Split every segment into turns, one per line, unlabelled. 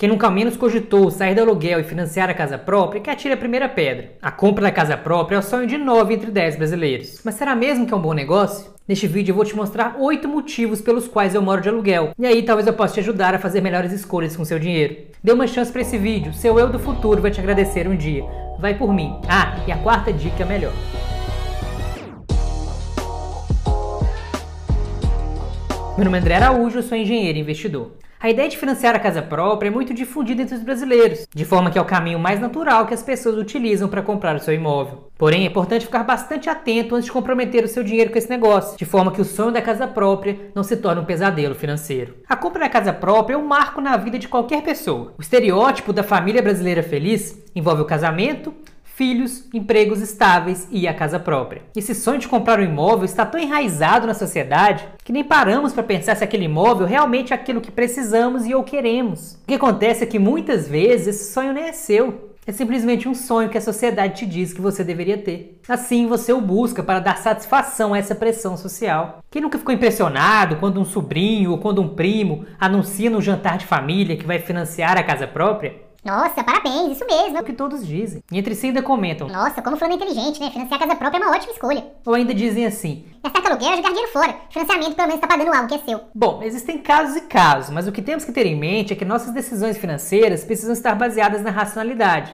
Quem nunca menos cogitou sair do aluguel e financiar a casa própria que atire a primeira pedra. A compra da casa própria é o sonho de 9 entre 10 brasileiros. Mas será mesmo que é um bom negócio? Neste vídeo eu vou te mostrar 8 motivos pelos quais eu moro de aluguel. E aí talvez eu possa te ajudar a fazer melhores escolhas com seu dinheiro. Dê uma chance para esse vídeo, seu eu do futuro vai te agradecer um dia. Vai por mim. Ah, e a quarta dica é melhor. Meu nome é André Araújo, sou engenheiro e investidor. A ideia de financiar a casa própria é muito difundida entre os brasileiros, de forma que é o caminho mais natural que as pessoas utilizam para comprar o seu imóvel. Porém, é importante ficar bastante atento antes de comprometer o seu dinheiro com esse negócio, de forma que o sonho da casa própria não se torne um pesadelo financeiro. A compra da casa própria é um marco na vida de qualquer pessoa. O estereótipo da família brasileira feliz envolve o casamento, filhos, empregos estáveis e a casa própria. Esse sonho de comprar um imóvel está tão enraizado na sociedade que nem paramos para pensar se aquele imóvel realmente é aquilo que precisamos e ou queremos. O que acontece é que muitas vezes esse sonho nem é seu. É simplesmente um sonho que a sociedade te diz que você deveria ter. Assim, você o busca para dar satisfação a essa pressão social. Quem nunca ficou impressionado quando um sobrinho ou quando um primo anuncia no jantar de família que vai financiar a casa própria?
Nossa, parabéns, isso mesmo.
É o que todos dizem. E entre si ainda comentam.
Nossa, como fulano é inteligente, né? Financiar a casa própria é uma ótima escolha.
Ou ainda dizem assim.
Gastar com aluguel é jogar dinheiro fora. Financiamento pelo menos tá pagando algo que é seu.
Bom, existem casos e casos, mas o que temos que ter em mente é que nossas decisões financeiras precisam estar baseadas na racionalidade.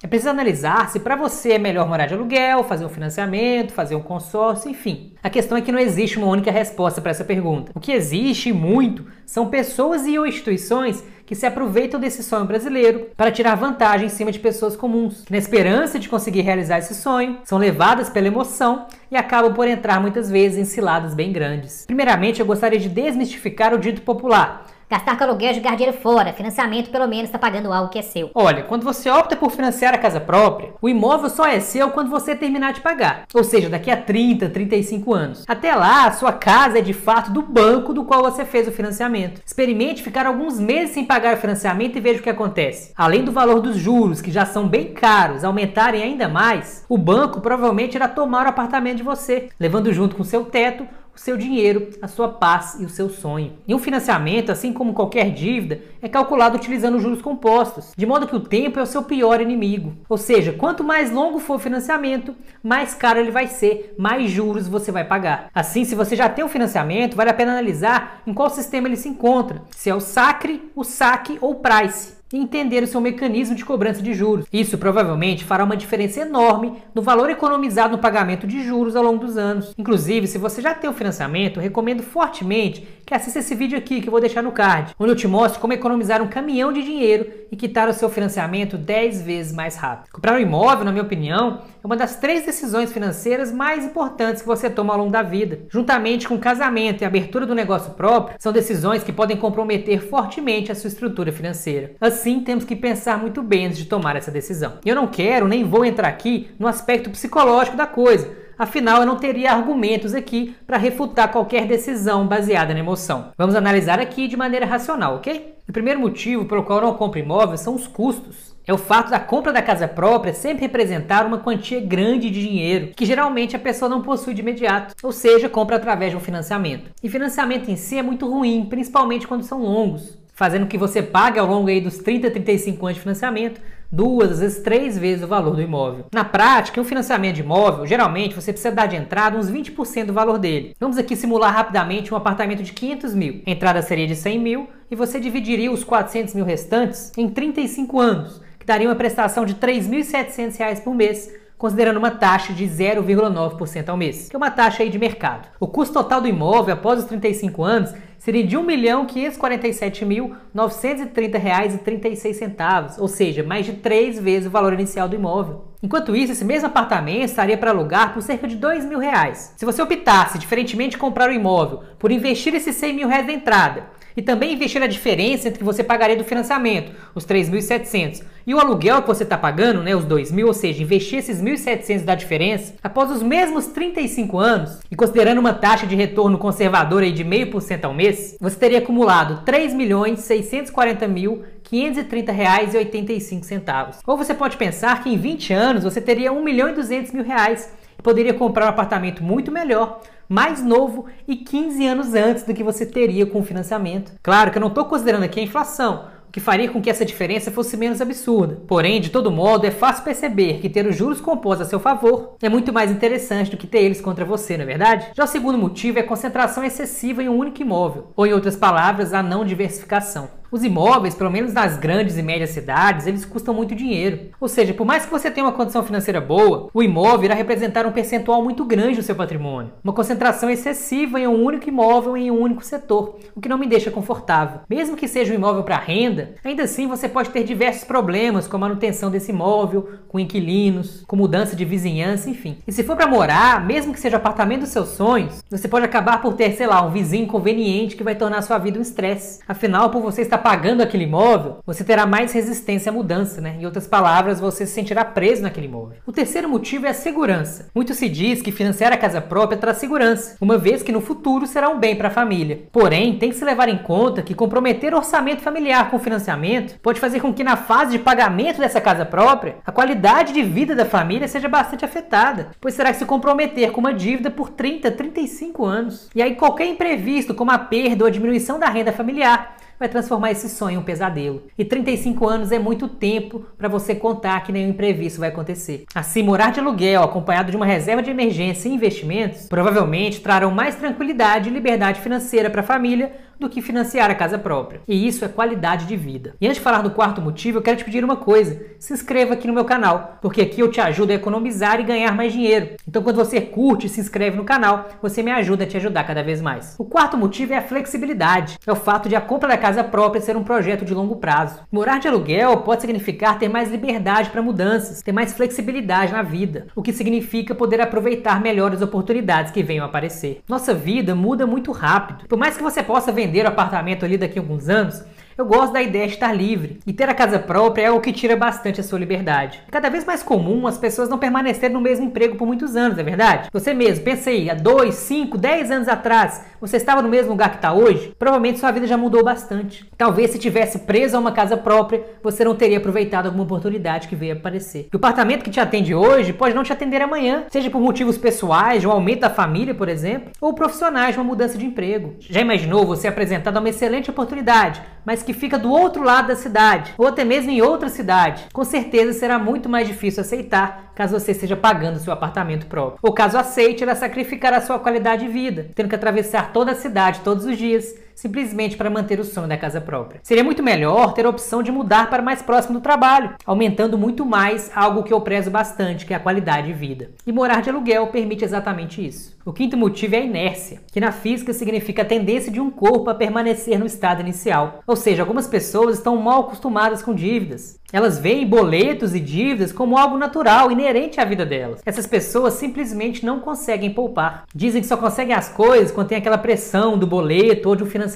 É preciso analisar se para você é melhor morar de aluguel, fazer um financiamento, fazer um consórcio, enfim. A questão é que não existe uma única resposta para essa pergunta. O que existe muito são pessoas e ou instituições que se aproveitam desse sonho brasileiro para tirar vantagem em cima de pessoas comuns, que na esperança de conseguir realizar esse sonho, são levadas pela emoção e acabam por entrar muitas vezes em ciladas bem grandes. Primeiramente, eu gostaria de desmistificar o dito popular
Gastar com aluguel, jogar dinheiro fora. Financiamento, pelo menos, está pagando algo que é seu.
Olha, quando você opta por financiar a casa própria, o imóvel só é seu quando você terminar de pagar. Ou seja, daqui a 30, 35 anos. Até lá, a sua casa é de fato do banco do qual você fez o financiamento. Experimente ficar alguns meses sem pagar o financiamento e veja o que acontece. Além do valor dos juros, que já são bem caros, aumentarem ainda mais, o banco provavelmente irá tomar o apartamento de você, levando junto com seu teto o seu dinheiro, a sua paz e o seu sonho. E um financiamento, assim como qualquer dívida, é calculado utilizando juros compostos, de modo que o tempo é o seu pior inimigo. Ou seja, quanto mais longo for o financiamento, mais caro ele vai ser, mais juros você vai pagar. Assim, se você já tem um financiamento, vale a pena analisar em qual sistema ele se encontra, se é o Sacre, o Saque ou o Price e entender o seu mecanismo de cobrança de juros. Isso provavelmente fará uma diferença enorme no valor economizado no pagamento de juros ao longo dos anos. Inclusive, se você já tem o financiamento, recomendo fortemente que assista esse vídeo aqui que eu vou deixar no card, onde eu te mostro como economizar um caminhão de dinheiro e quitar o seu financiamento 10 vezes mais rápido. Comprar um imóvel, na minha opinião, é uma das três decisões financeiras mais importantes que você toma ao longo da vida. Juntamente com casamento e abertura do negócio próprio, são decisões que podem comprometer fortemente a sua estrutura financeira. Assim, temos que pensar muito bem antes de tomar essa decisão. Eu não quero nem vou entrar aqui no aspecto psicológico da coisa Afinal, eu não teria argumentos aqui para refutar qualquer decisão baseada na emoção. Vamos analisar aqui de maneira racional, ok? O primeiro motivo pelo qual eu não compro imóvel são os custos. É o fato da compra da casa própria sempre representar uma quantia grande de dinheiro, que geralmente a pessoa não possui de imediato, ou seja, compra através de um financiamento. E financiamento em si é muito ruim, principalmente quando são longos, fazendo que você pague ao longo aí dos 30, 35 anos de financiamento duas, às vezes três vezes o valor do imóvel. Na prática, um financiamento de imóvel, geralmente você precisa dar de entrada uns 20% do valor dele. Vamos aqui simular rapidamente um apartamento de 500 mil. A entrada seria de 100 mil e você dividiria os 400 mil restantes em 35 anos, que daria uma prestação de R$ 3.700 por mês considerando uma taxa de 0,9% ao mês, que é uma taxa aí de mercado. O custo total do imóvel após os 35 anos seria de R$ 1.547.930,36, ou seja, mais de três vezes o valor inicial do imóvel. Enquanto isso, esse mesmo apartamento estaria para alugar por cerca de R$ mil reais. Se você optasse, diferentemente de comprar o imóvel, por investir esses 100 mil reais da entrada e também investir a diferença entre o que você pagaria do financiamento, os 3.700, e o aluguel que você está pagando, né, os 2.000, ou seja, investir esses 1.700 da diferença, após os mesmos 35 anos, e considerando uma taxa de retorno conservadora aí de 0,5% ao mês, você teria acumulado R$ 3.640.530,85. Ou você pode pensar que em 20 anos você teria R$ 1 milhão e 200 mil reais e poderia comprar um apartamento muito melhor, mais novo e 15 anos antes do que você teria com o financiamento. Claro que eu não estou considerando aqui a inflação, o que faria com que essa diferença fosse menos absurda. Porém, de todo modo, é fácil perceber que ter os juros compostos a seu favor é muito mais interessante do que ter eles contra você, não é verdade? Já o segundo motivo é a concentração excessiva em um único imóvel, ou em outras palavras, a não diversificação. Os imóveis, pelo menos nas grandes e médias cidades, eles custam muito dinheiro. Ou seja, por mais que você tenha uma condição financeira boa, o imóvel irá representar um percentual muito grande do seu patrimônio. Uma concentração excessiva em um único imóvel em um único setor, o que não me deixa confortável. Mesmo que seja um imóvel para renda, ainda assim você pode ter diversos problemas com a manutenção desse imóvel, com inquilinos, com mudança de vizinhança, enfim. E se for para morar, mesmo que seja o apartamento dos seus sonhos, você pode acabar por ter, sei lá, um vizinho inconveniente que vai tornar a sua vida um estresse. Afinal, por você estar pagando aquele imóvel, você terá mais resistência à mudança, né? Em outras palavras, você se sentirá preso naquele imóvel. O terceiro motivo é a segurança. Muito se diz que financiar a casa própria traz segurança, uma vez que no futuro será um bem para a família. Porém, tem que se levar em conta que comprometer o orçamento familiar com financiamento pode fazer com que na fase de pagamento dessa casa própria, a qualidade de vida da família seja bastante afetada, pois será que se comprometer com uma dívida por 30, 35 anos. E aí qualquer imprevisto, como a perda ou a diminuição da renda familiar, vai transformar esse sonho em um pesadelo. E 35 anos é muito tempo para você contar que nenhum imprevisto vai acontecer. Assim, morar de aluguel acompanhado de uma reserva de emergência e investimentos provavelmente trarão mais tranquilidade e liberdade financeira para a família do que financiar a casa própria. E isso é qualidade de vida. E antes de falar do quarto motivo, eu quero te pedir uma coisa: se inscreva aqui no meu canal, porque aqui eu te ajudo a economizar e ganhar mais dinheiro. Então, quando você curte e se inscreve no canal, você me ajuda a te ajudar cada vez mais. O quarto motivo é a flexibilidade. É o fato de a compra da casa própria ser um projeto de longo prazo. Morar de aluguel pode significar ter mais liberdade para mudanças, ter mais flexibilidade na vida, o que significa poder aproveitar melhor as oportunidades que venham a aparecer. Nossa vida muda muito rápido. Por mais que você possa vender vender o apartamento ali daqui a alguns anos, eu gosto da ideia de estar livre. E ter a casa própria é o que tira bastante a sua liberdade. É cada vez mais comum as pessoas não permanecerem no mesmo emprego por muitos anos, é verdade? Você mesmo, pense aí, há 2, 5, 10 anos atrás, você estava no mesmo lugar que está hoje? Provavelmente sua vida já mudou bastante. Talvez se tivesse preso a uma casa própria, você não teria aproveitado alguma oportunidade que veio aparecer. E o apartamento que te atende hoje pode não te atender amanhã, seja por motivos pessoais, de um aumento da família, por exemplo, ou profissionais de uma mudança de emprego. Já imaginou você apresentado a uma excelente oportunidade, mas que fica do outro lado da cidade, ou até mesmo em outra cidade, com certeza será muito mais difícil aceitar caso você esteja pagando seu apartamento próprio. Ou caso aceite, ela sacrificará a sua qualidade de vida, tendo que atravessar toda a cidade todos os dias simplesmente para manter o sonho da casa própria. Seria muito melhor ter a opção de mudar para mais próximo do trabalho, aumentando muito mais algo que eu prezo bastante, que é a qualidade de vida. E morar de aluguel permite exatamente isso. O quinto motivo é a inércia, que na física significa a tendência de um corpo a permanecer no estado inicial. Ou seja, algumas pessoas estão mal acostumadas com dívidas. Elas veem boletos e dívidas como algo natural, inerente à vida delas. Essas pessoas simplesmente não conseguem poupar. Dizem que só conseguem as coisas quando tem aquela pressão do boleto ou de um financiamento.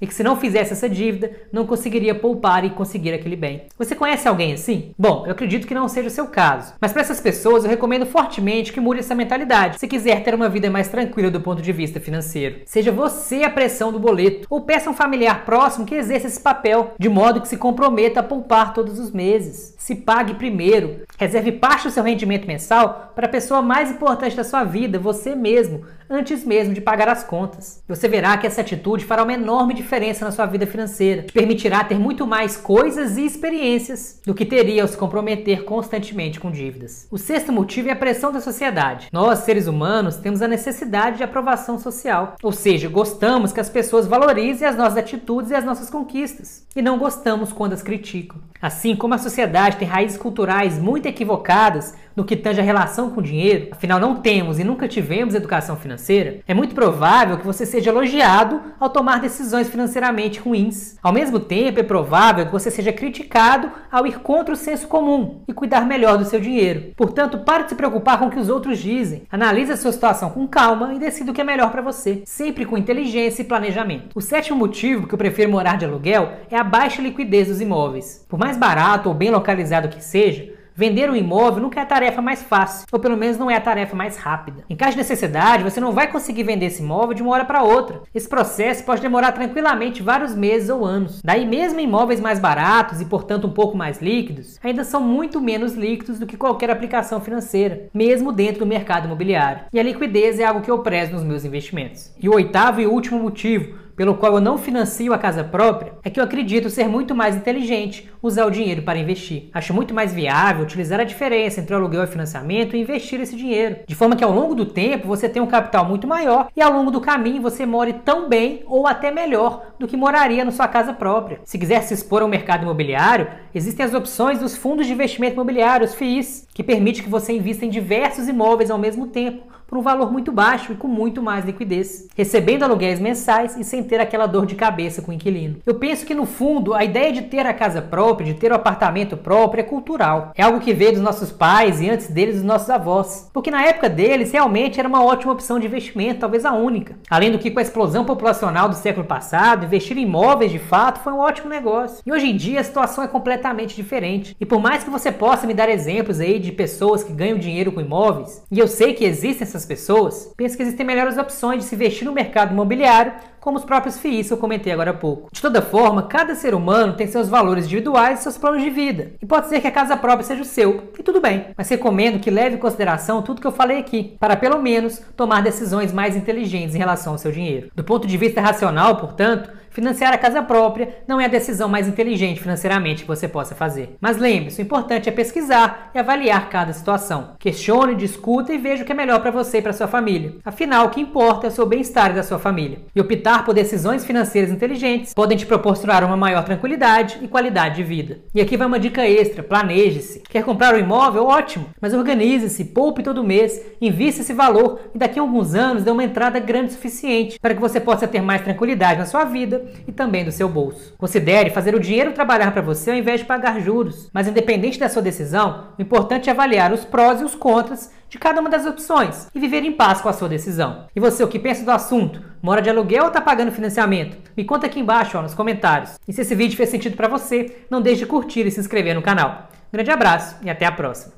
E que se não fizesse essa dívida, não conseguiria poupar e conseguir aquele bem. Você conhece alguém assim? Bom, eu acredito que não seja o seu caso. Mas para essas pessoas eu recomendo fortemente que mude essa mentalidade. Se quiser ter uma vida mais tranquila do ponto de vista financeiro. Seja você a pressão do boleto. Ou peça um familiar próximo que exerça esse papel, de modo que se comprometa a poupar todos os os meses. Se pague primeiro. Reserve parte do seu rendimento mensal para a pessoa mais importante da sua vida, você mesmo, antes mesmo de pagar as contas. Você verá que essa atitude fará uma enorme diferença na sua vida financeira. Te permitirá ter muito mais coisas e experiências do que teria ao se comprometer constantemente com dívidas. O sexto motivo é a pressão da sociedade. Nós, seres humanos, temos a necessidade de aprovação social. Ou seja, gostamos que as pessoas valorizem as nossas atitudes e as nossas conquistas. E não gostamos quando as criticam. Assim como a sociedade tem raízes culturais muito equivocadas no que tange a relação com o dinheiro, afinal não temos e nunca tivemos educação financeira, é muito provável que você seja elogiado ao tomar decisões financeiramente ruins. Ao mesmo tempo, é provável que você seja criticado ao ir contra o senso comum e cuidar melhor do seu dinheiro. Portanto, pare de se preocupar com o que os outros dizem. Analise a sua situação com calma e decida o que é melhor para você, sempre com inteligência e planejamento. O sétimo motivo que eu prefiro morar de aluguel é a baixa liquidez dos imóveis. Por mais barato ou bem localizado que seja, Vender um imóvel nunca é a tarefa mais fácil, ou pelo menos não é a tarefa mais rápida. Em caso de necessidade, você não vai conseguir vender esse imóvel de uma hora para outra. Esse processo pode demorar tranquilamente vários meses ou anos. Daí, mesmo imóveis mais baratos e, portanto, um pouco mais líquidos, ainda são muito menos líquidos do que qualquer aplicação financeira, mesmo dentro do mercado imobiliário. E a liquidez é algo que eu prezo nos meus investimentos. E o oitavo e último motivo pelo qual eu não financio a casa própria é que eu acredito ser muito mais inteligente usar o dinheiro para investir. Acho muito mais viável utilizar a diferença entre o aluguel e financiamento e investir esse dinheiro, de forma que ao longo do tempo você tenha um capital muito maior e ao longo do caminho você more tão bem ou até melhor do que moraria na sua casa própria. Se quiser se expor ao mercado imobiliário, existem as opções dos fundos de investimento imobiliário, os FIIs, que permite que você invista em diversos imóveis ao mesmo tempo por um valor muito baixo e com muito mais liquidez, recebendo aluguéis mensais e sem ter aquela dor de cabeça com o inquilino. Eu penso que no fundo a ideia de ter a casa própria, de ter o apartamento próprio é cultural. É algo que veio dos nossos pais e antes deles dos nossos avós, porque na época deles realmente era uma ótima opção de investimento, talvez a única. Além do que com a explosão populacional do século passado, investir em imóveis de fato foi um ótimo negócio. E hoje em dia a situação é completamente diferente. E por mais que você possa me dar exemplos aí de pessoas que ganham dinheiro com imóveis, e eu sei que existem essas pessoas, penso que existem melhores opções de se investir no mercado imobiliário, como os próprios FIIs que eu comentei agora há pouco. De toda forma, cada ser humano tem seus valores individuais e seus planos de vida. E pode ser que a casa própria seja o seu, e tudo bem, mas recomendo que leve em consideração tudo que eu falei aqui, para pelo menos tomar decisões mais inteligentes em relação ao seu dinheiro. Do ponto de vista racional, portanto, Financiar a casa própria não é a decisão mais inteligente financeiramente que você possa fazer. Mas lembre-se, o importante é pesquisar e avaliar cada situação. Questione, discuta e veja o que é melhor para você e para sua família. Afinal, o que importa é o seu bem-estar e da sua família. E optar por decisões financeiras inteligentes podem te proporcionar uma maior tranquilidade e qualidade de vida. E aqui vai uma dica extra: planeje-se. Quer comprar um imóvel? Ótimo! Mas organize-se, poupe todo mês, invista esse valor e daqui a alguns anos dê uma entrada grande o suficiente para que você possa ter mais tranquilidade na sua vida e também do seu bolso. Considere fazer o dinheiro trabalhar para você ao invés de pagar juros, mas independente da sua decisão, o importante é avaliar os prós e os contras de cada uma das opções e viver em paz com a sua decisão. E você, o que pensa do assunto? Mora de aluguel ou está pagando financiamento? Me conta aqui embaixo ó, nos comentários. E se esse vídeo fez sentido para você, não deixe de curtir e se inscrever no canal. grande abraço e até a próxima.